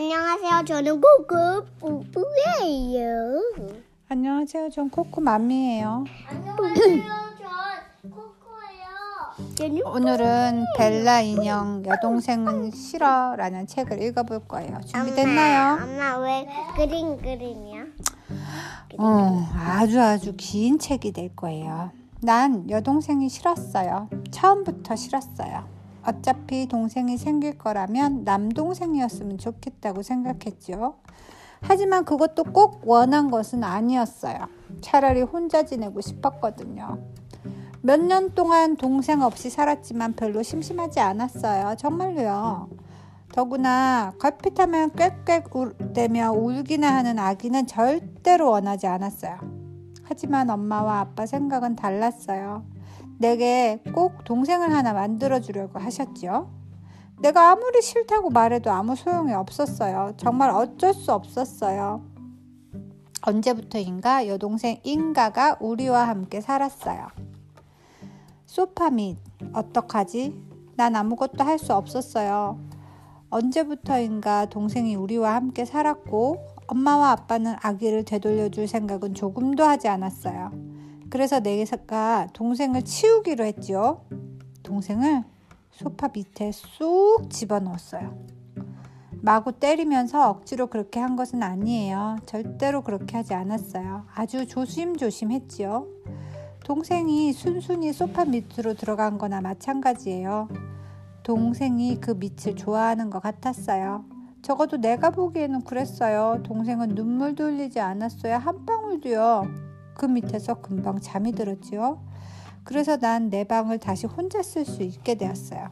안녕하세요. 저는 코코 뿌뿌예요. 안녕하세요. 전 코코맘이에요. 안녕하세요. 전 코코예요. 오늘은 벨라 인형 여동생은 싫어라는 책을 읽어볼 거예요. 준비됐나요? 엄마, 엄마 왜 그림 그림이야? 어, 아주 아주 긴 책이 될 거예요. 난 여동생이 싫었어요. 처음부터 싫었어요. 어차피 동생이 생길 거라면 남동생이었으면 좋겠다고 생각했죠. 하지만 그것도 꼭 원한 것은 아니었어요. 차라리 혼자 지내고 싶었거든요. 몇 년 동안 동생 없이 살았지만 별로 심심하지 않았어요. 정말로요. 더구나 걸핏하면 꽥꽥 대며 울기나 하는 아기는 절대로 원하지 않았어요. 하지만 엄마와 아빠 생각은 달랐어요. 내게 꼭 동생을 하나 만들어 주려고 하셨지요. 내가 아무리 싫다고 말해도 아무 소용이 없었어요. 정말 어쩔 수 없었어요. 언제부터인가 여동생 인가가 우리와 함께 살았어요. 소파 밑 어떡하지? 난 아무것도 할 수 없었어요. 언제부터인가 동생이 우리와 함께 살았고 엄마와 아빠는 아기를 되돌려 줄 생각은 조금도 하지 않았어요. 그래서 내가 동생을 치우기로 했죠. 동생을 소파 밑에 쏙 집어넣었어요. 마구 때리면서 억지로 그렇게 한 것은 아니에요. 절대로 그렇게 하지 않았어요. 아주 조심조심 했지요. 동생이 순순히 소파 밑으로 들어간 거나 마찬가지예요. 동생이 그 밑을 좋아하는 것 같았어요. 적어도 내가 보기에는 그랬어요. 동생은 눈물도 흘리지 않았어요. 한 방울도요. 그 밑에서 금방 잠이 들었지요. 그래서 난 내 방을 다시 혼자 쓸 수 있게 되었어요.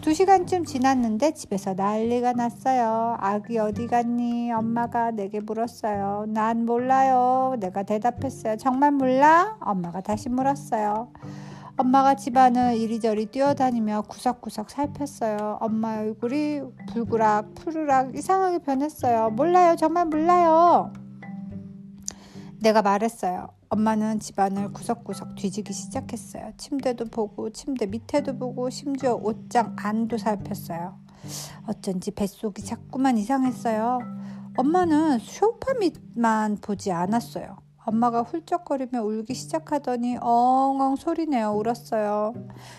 두 시간쯤 지났는데 집에서 난리가 났어요. 아기 어디 갔니? 엄마가 내게 물었어요. 난 몰라요. 내가 대답했어요. 정말 몰라? 엄마가 다시 물었어요. 엄마가 집안을 이리저리 뛰어다니며 구석구석 살폈어요. 엄마 얼굴이 불그락 푸르락 이상하게 변했어요. 몰라요. 정말 몰라요. 내가 말했어요. 엄마는 집안을 구석구석 뒤지기 시작했어요. 침대도 보고 침대 밑에도 보고 심지어 옷장 안도 살폈어요. 어쩐지 뱃속이 자꾸만 이상했어요. 엄마는 소파 밑만 보지 않았어요. 엄마가 훌쩍거리며 울기 시작하더니 엉엉 소리내어 울었어요.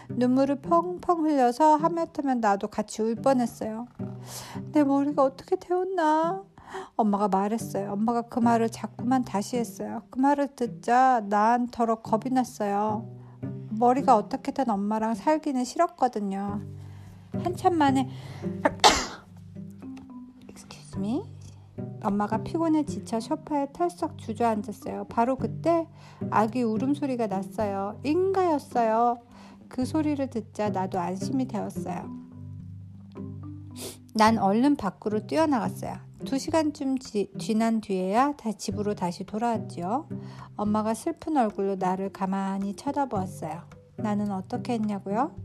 눈물을 펑펑 흘려서 하마터면 나도 같이 울 뻔했어요. 내 머리가 어떻게 되었나? 엄마가 말했어요. 엄마가 그 말을 자꾸만 다시 했어요. 그 말을 듣자 난 더러 겁이 났어요. 머리가 어떻게든 엄마랑 살기는 싫었거든요. 한참 만에 excuse me. 엄마가 피곤해 지쳐 소파에 털썩 주저앉았어요. 바로 그때 아기 울음소리가 났어요. 인가였어요. 그 소리를 듣자 나도 안심이 되었어요. 난 얼른 밖으로 뛰어나갔어요. 두 시간쯤 지, 지난 뒤에야 다 집으로 다시 돌아왔지요. 엄마가 슬픈 얼굴로 나를 가만히 쳐다보았어요. 나는 어떻게 했냐고요?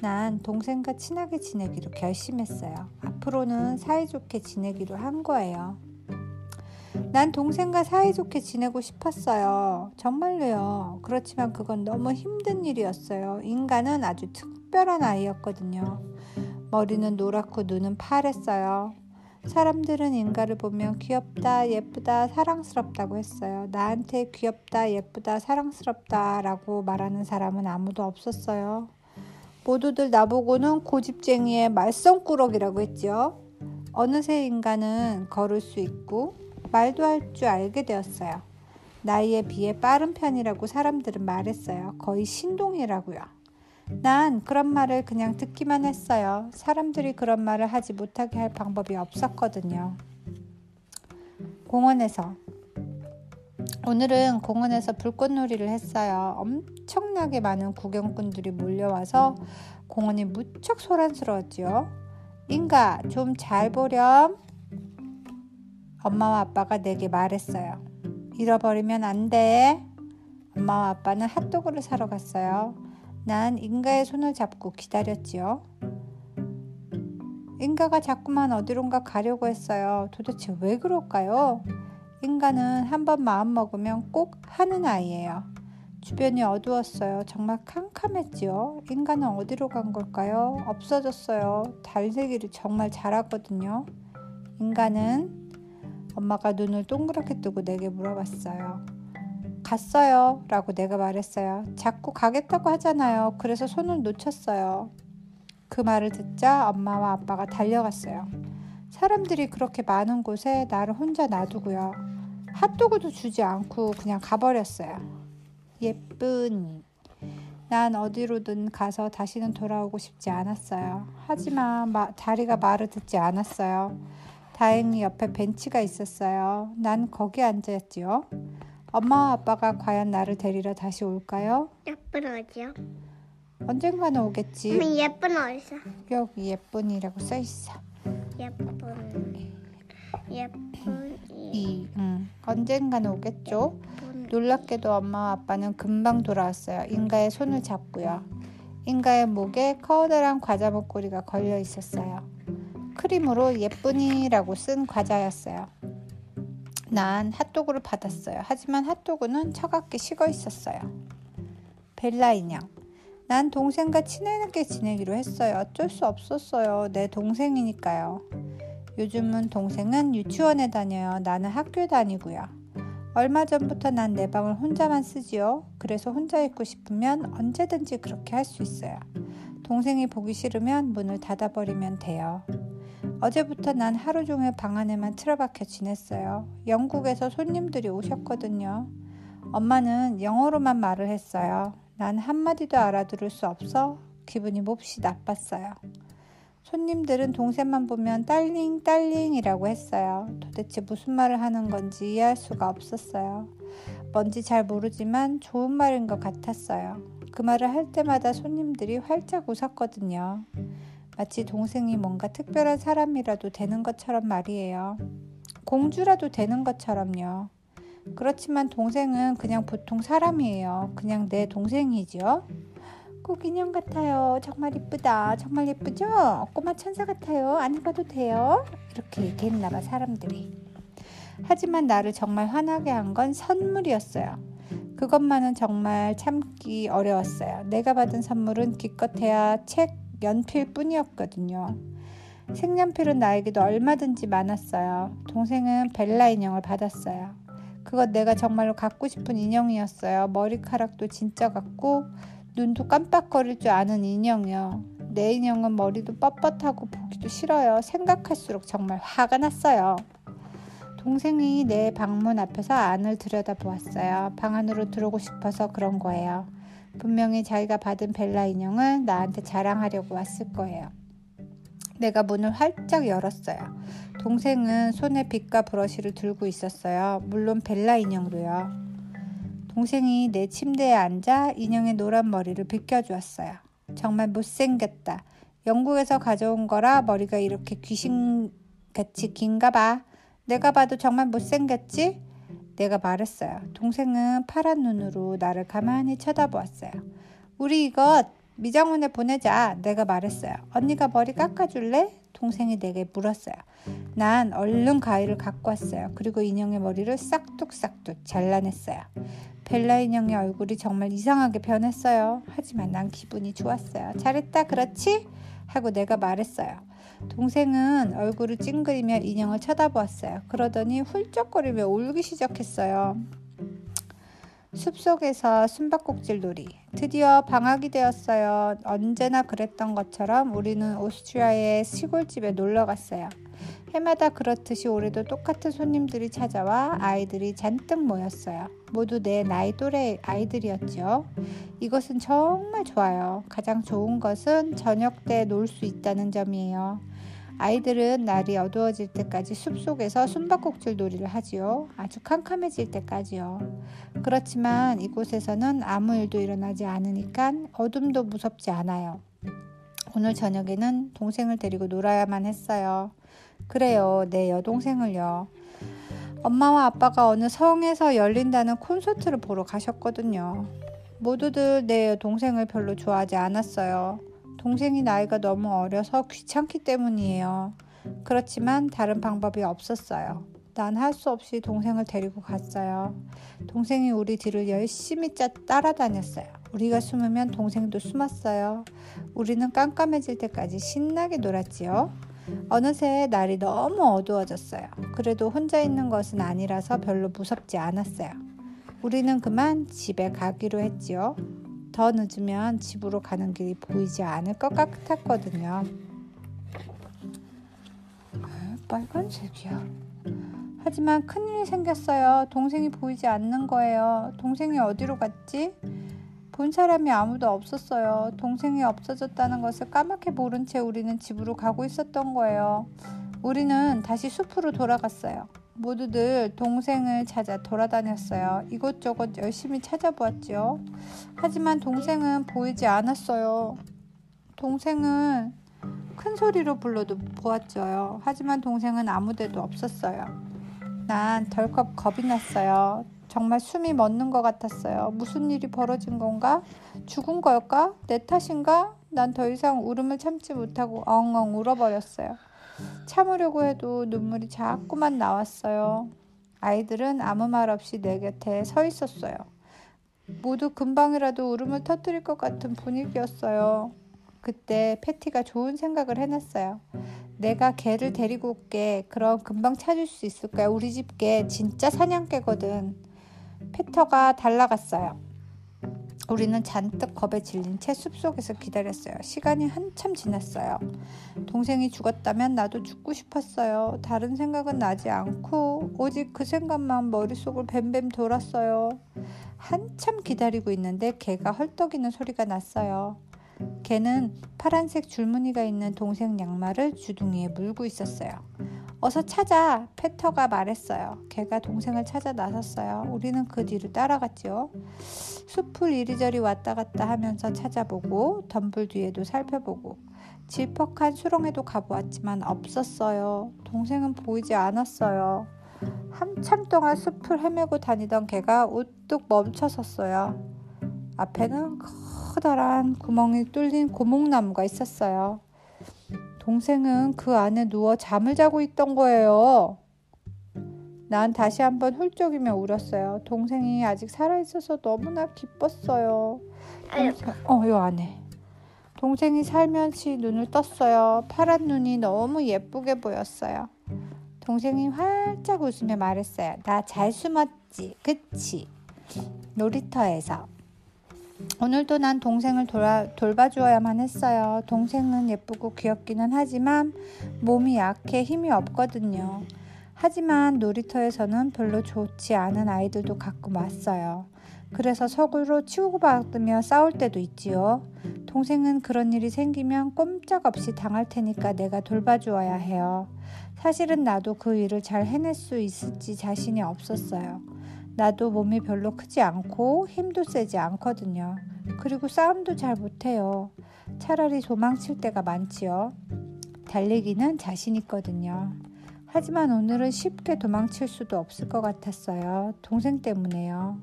난 동생과 친하게 지내기로 결심했어요. 앞으로는 사이좋게 지내기로 한 거예요. 난 동생과 사이좋게 지내고 싶었어요. 정말로요. 그렇지만 그건 너무 힘든 일이었어요. 인간은 아주 특별한 아이였거든요. 머리는 노랗고 눈은 파랬어요. 사람들은 인가를 보면 귀엽다, 예쁘다, 사랑스럽다고 했어요. 나한테 귀엽다, 예쁘다, 사랑스럽다 라고 말하는 사람은 아무도 없었어요. 모두들 나보고는 고집쟁이의 말썽꾸러기라고 했죠. 어느새 인간은 걸을 수 있고 말도 할 줄 알게 되었어요. 나이에 비해 빠른 편이라고 사람들은 말했어요. 거의 신동이라고요. 난 그런 말을 그냥 듣기만 했어요. 사람들이 그런 말을 하지 못하게 할 방법이 없었거든요. 공원에서 오늘은 공원에서 불꽃놀이를 했어요. 엄청나게 많은 구경꾼들이 몰려와서 공원이 무척 소란스러웠지요. 인가 좀 잘 보렴. 엄마와 아빠가 내게 말했어요. 잃어버리면 안 돼. 엄마와 아빠는 핫도그를 사러 갔어요. 난 인가의 손을 잡고 기다렸지요. 인가가 자꾸만 어디론가 가려고 했어요. 도대체 왜 그럴까요? 인가는 한 번 마음 먹으면 꼭 하는 아이예요. 주변이 어두웠어요. 정말 캄캄했지요. 인간은 어디로 간 걸까요? 없어졌어요. 달리기를 정말 잘하거든요. 인간은 엄마가 눈을 동그랗게 뜨고 내게 물어봤어요. 갔어요. 라고 내가 말했어요. 자꾸 가겠다고 하잖아요. 그래서 손을 놓쳤어요. 그 말을 듣자 엄마와 아빠가 달려갔어요. 사람들이 그렇게 많은 곳에 나를 혼자 놔두고요. 핫도그도 주지 않고 그냥 가버렸어요. 예쁜. 난 어디로든 가서 다시는 돌아오고 싶지 않았어요. 하지만 마, 다리가 말을 듣지 않았어요. 다행히 옆에 벤치가 있었어요. 난 거기 앉았지요. 엄마와 아빠가 과연 나를 데리러 다시 올까요? 예쁜 어디요? 언젠가는 오겠지. 어머니 예쁜 어디서? 여기 예쁜이라고 써 있어. 예쁜 예쁜 이, 응. 언젠가는 오겠죠. 놀랍게도 엄마와 아빠는 금방 돌아왔어요. 인가의 손을 잡고요. 인가의 목에 커다란 과자 목걸이가 걸려 있었어요. 크림으로 예쁜이라고 쓴 과자였어요. 난 핫도그를 받았어요. 하지만 핫도그는 차갑게 식어 있었어요. 벨라 인형. 난 동생과 친하게 지내기로 했어요. 어쩔 수 없었어요. 내 동생이니까요. 요즘은 동생은 유치원에 다녀요. 나는 학교에 다니고요. 얼마 전부터 난 내 방을 혼자만 쓰지요. 그래서 혼자 있고 싶으면 언제든지 그렇게 할 수 있어요. 동생이 보기 싫으면 문을 닫아버리면 돼요. 어제부터 난 하루 종일 방 안에만 틀어박혀 지냈어요. 영국에서 손님들이 오셨거든요. 엄마는 영어로만 말을 했어요. 난 한마디도 알아들을 수 없어 기분이 몹시 나빴어요. 손님들은 동생만 보면 딸링 딸링이라고 했어요. 도대체 무슨 말을 하는 건지 이해할 수가 없었어요. 뭔지 잘 모르지만 좋은 말인 것 같았어요. 그 말을 할 때마다 손님들이 활짝 웃었거든요. 마치 동생이 뭔가 특별한 사람이라도 되는 것처럼 말이에요. 공주라도 되는 것처럼요. 그렇지만 동생은 그냥 보통 사람이에요. 그냥 내 동생이죠. 꼭 인형 같아요. 정말 이쁘다. 정말 예쁘죠? 꼬마 천사 같아요. 안 입어도 돼요. 이렇게 얘기했나봐 사람들이. 하지만 나를 정말 화나게 한 건 선물이었어요. 그것만은 정말 참기 어려웠어요. 내가 받은 선물은 기껏해야 책, 연필 뿐이었거든요. 색연필은 나에게도 얼마든지 많았어요. 동생은 벨라 인형을 받았어요. 그것 내가 정말로 갖고 싶은 인형이었어요. 머리카락도 진짜 같고 눈도 깜빡거릴 줄 아는 인형이요. 내 인형은 머리도 뻣뻣하고 보기도 싫어요. 생각할수록 정말 화가 났어요. 동생이 내 방문 앞에서 안을 들여다보았어요. 방 안으로 들어오고 싶어서 그런 거예요. 분명히 자기가 받은 벨라 인형을 나한테 자랑하려고 왔을 거예요. 내가 문을 활짝 열었어요. 동생은 손에 빗과 브러쉬를 들고 있었어요. 물론 벨라 인형도요. 동생이 내 침대에 앉아 인형의 노란 머리를 빗겨주었어요. 정말 못생겼다. 영국에서 가져온 거라 머리가 이렇게 귀신같이 긴가 봐. 내가 봐도 정말 못생겼지? 내가 말했어요. 동생은 파란 눈으로 나를 가만히 쳐다보았어요. 우리 이것 미장원에 보내자. 내가 말했어요. 언니가 머리 깎아줄래? 동생이 내게 물었어요. 난 얼른 가위를 갖고 왔어요. 그리고 인형의 머리를 싹둑싹둑 잘라냈어요. 벨라 인형의 얼굴이 정말 이상하게 변했어요. 하지만 난 기분이 좋았어요. 잘했다, 그렇지? 하고 내가 말했어요. 동생은 얼굴을 찡그리며 인형을 쳐다보았어요. 그러더니 훌쩍거리며 울기 시작했어요. 숲속에서 숨바꼭질 놀이. 드디어 방학이 되었어요. 언제나 그랬던 것처럼 우리는 오스트리아의 시골집에 놀러 갔어요. 해마다 그렇듯이 올해도 똑같은 손님들이 찾아와 아이들이 잔뜩 모였어요. 모두 내 나이 또래 아이들이었죠. 이것은 정말 좋아요. 가장 좋은 것은 저녁 때 놀 수 있다는 점이에요. 아이들은 날이 어두워질 때까지 숲속에서 숨바꼭질 놀이를 하지요. 아주 캄캄해질 때까지요. 그렇지만 이곳에서는 아무 일도 일어나지 않으니까 어둠도 무섭지 않아요. 오늘 저녁에는 동생을 데리고 놀아야만 했어요. 그래요, 내 여동생을요. 엄마와 아빠가 어느 성에서 열린다는 콘서트를 보러 가셨거든요. 모두들 내 동생을 별로 좋아하지 않았어요. 동생이 나이가 너무 어려서 귀찮기 때문이에요. 그렇지만 다른 방법이 없었어요. 난 할 수 없이 동생을 데리고 갔어요. 동생이 우리 뒤를 열심히 짜 따라다녔어요. 우리가 숨으면 동생도 숨었어요. 우리는 깜깜해질 때까지 신나게 놀았지요. 어느새 날이 너무 어두워졌어요. 그래도 혼자 있는 것은 아니라서 별로 무섭지 않았어요. 우리는 그만 집에 가기로 했지요. 더 늦으면 집으로 가는 길이 보이지 않을 것 같았거든요. 빨간색이야. 하지만 큰일이 생겼어요. 동생이 보이지 않는 거예요. 동생이 어디로 갔지? 본 사람이 아무도 없었어요. 동생이 없어졌다는 것을 까맣게 모른 채 우리는 집으로 가고 있었던 거예요. 우리는 다시 숲으로 돌아갔어요. 모두들 동생을 찾아 돌아다녔어요. 이곳저곳 열심히 찾아보았지요. 하지만 동생은 보이지 않았어요. 동생은 큰 소리로 불러도 보았죠요. 하지만 동생은 아무 데도 없었어요. 난 덜컥 겁이 났어요. 정말 숨이 멎는 것 같았어요. 무슨 일이 벌어진 건가? 죽은 걸까? 내 탓인가? 난 더 이상 울음을 참지 못하고 엉엉 울어버렸어요. 참으려고 해도 눈물이 자꾸만 나왔어요. 아이들은 아무 말 없이 내 곁에 서 있었어요. 모두 금방이라도 울음을 터뜨릴 것 같은 분위기였어요. 그때 패티가 좋은 생각을 해놨어요. 내가 개를 데리고 올게. 그럼 금방 찾을 수 있을 거야. 우리 집 개 진짜 사냥개거든. 페터가 달라갔어요. 우리는 잔뜩 겁에 질린 채 숲속에서 기다렸어요. 시간이 한참 지났어요. 동생이 죽었다면 나도 죽고 싶었어요. 다른 생각은 나지 않고 오직 그 생각만 머릿속을 뱀뱀 돌았어요. 한참 기다리고 있는데 개가 헐떡이는 소리가 났어요. 개는 파란색 줄무늬가 있는 동생 양말을 주둥이에 물고 있었어요. 어서 찾아! 페터가 말했어요. 개가 동생을 찾아 나섰어요. 우리는 그 뒤로 따라갔죠. 숲을 이리저리 왔다 갔다 하면서 찾아보고 덤불 뒤에도 살펴보고 질퍽한 수렁에도 가보았지만 없었어요. 동생은 보이지 않았어요. 한참 동안 숲을 헤매고 다니던 개가 우뚝 멈춰섰어요. 앞에는 커다란 구멍이 뚫린 고목나무가 있었어요. 동생은 그 안에 누워 잠을 자고 있던 거예요. 난 다시 한번 훌쩍이며 울었어요. 동생이 아직 살아있어서 너무나 기뻤어요. 동생, 어, 요 안에. 동생이 살며시 눈을 떴어요. 파란 눈이 너무 예쁘게 보였어요. 동생이 활짝 웃으며 말했어요. 나 잘 숨었지, 그치? 놀이터에서. 오늘도 난 동생을 돌아, 돌봐주어야만 했어요. 동생은 예쁘고 귀엽기는 하지만 몸이 약해 힘이 없거든요. 하지만 놀이터에서는 별로 좋지 않은 아이들도 가끔 왔어요. 그래서 서구로 치고받으며 싸울 때도 있지요. 동생은 그런 일이 생기면 꼼짝없이 당할 테니까 내가 돌봐주어야 해요. 사실은 나도 그 일을 잘 해낼 수 있을지 자신이 없었어요. 나도 몸이 별로 크지 않고 힘도 세지 않거든요. 그리고 싸움도 잘 못해요. 차라리 도망칠 때가 많지요. 달리기는 자신 있거든요. 하지만 오늘은 쉽게 도망칠 수도 없을 것 같았어요. 동생 때문에요.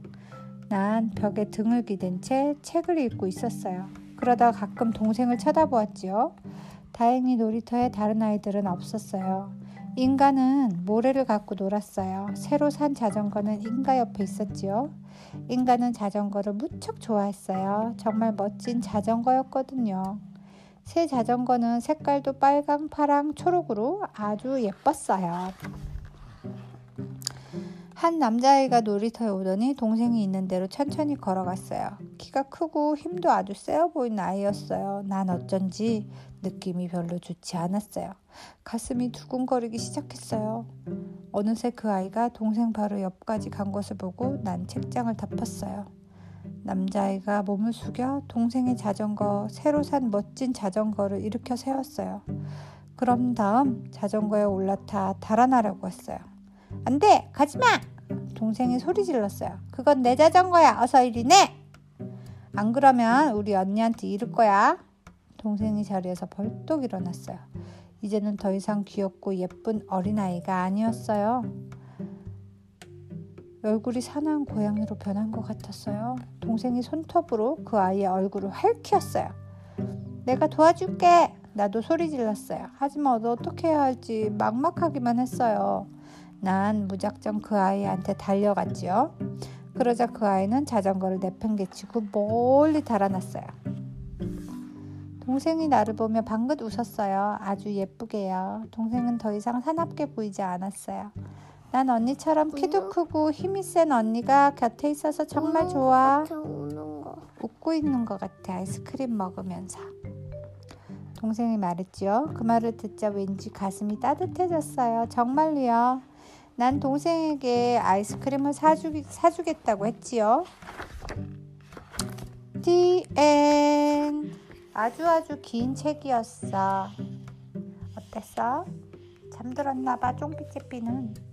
난 벽에 등을 기댄 채 책을 읽고 있었어요. 그러다 가끔 동생을 쳐다보았지요. 다행히 놀이터에 다른 아이들은 없었어요. 인간은 모래를 갖고 놀았어요. 새로 산 자전거는 인가 옆에 있었지요. 인간은 자전거를 무척 좋아했어요. 정말 멋진 자전거였거든요. 새 자전거는 색깔도 빨강, 파랑, 초록으로 아주 예뻤어요. 한 남자아이가 놀이터에 오더니 동생이 있는 대로 천천히 걸어갔어요. 키가 크고 힘도 아주 세어 보이는 아이였어요. 난 어쩐지 느낌이 별로 좋지 않았어요. 가슴이 두근거리기 시작했어요. 어느새 그 아이가 동생 바로 옆까지 간 것을 보고 난 책장을 덮었어요. 남자아이가 몸을 숙여 동생의 자전거, 새로 산 멋진 자전거를 일으켜 세웠어요. 그럼 다음 자전거에 올라타 달아나려고 했어요. 안 돼! 가지 마! 동생이 소리 질렀어요. 그건 내 자전거야. 어서 이리 내! 안 그러면 우리 언니한테 이를 거야. 동생이 자리에서 벌떡 일어났어요. 이제는 더 이상 귀엽고 예쁜 어린아이가 아니었어요. 얼굴이 사나운 고양이로 변한 것 같았어요. 동생이 손톱으로 그 아이의 얼굴을 핥혔어요. 내가 도와줄게! 나도 소리 질렀어요. 하지만 어떻게 해야 할지 막막하기만 했어요. 난 무작정 그 아이한테 달려갔지요. 그러자 그 아이는 자전거를 내팽개치고 멀리 달아났어요. 동생이 나를 보며 방긋 웃었어요. 아주 예쁘게요. 동생은 더 이상 사납게 보이지 않았어요. 난 언니처럼 키도 크고 힘이 센 언니가 곁에 있어서 정말 좋아. 웃고 있는 것 같아. 아이스크림 먹으면서. 동생이 말했지요. 그 말을 듣자 왠지 가슴이 따뜻해졌어요. 정말로요. 난 동생에게 아이스크림을 사주, 사주겠다고 했지요. End. 아주 아주 긴 책이었어. 어땠어? 잠들었나봐, 쫑삐째삐는.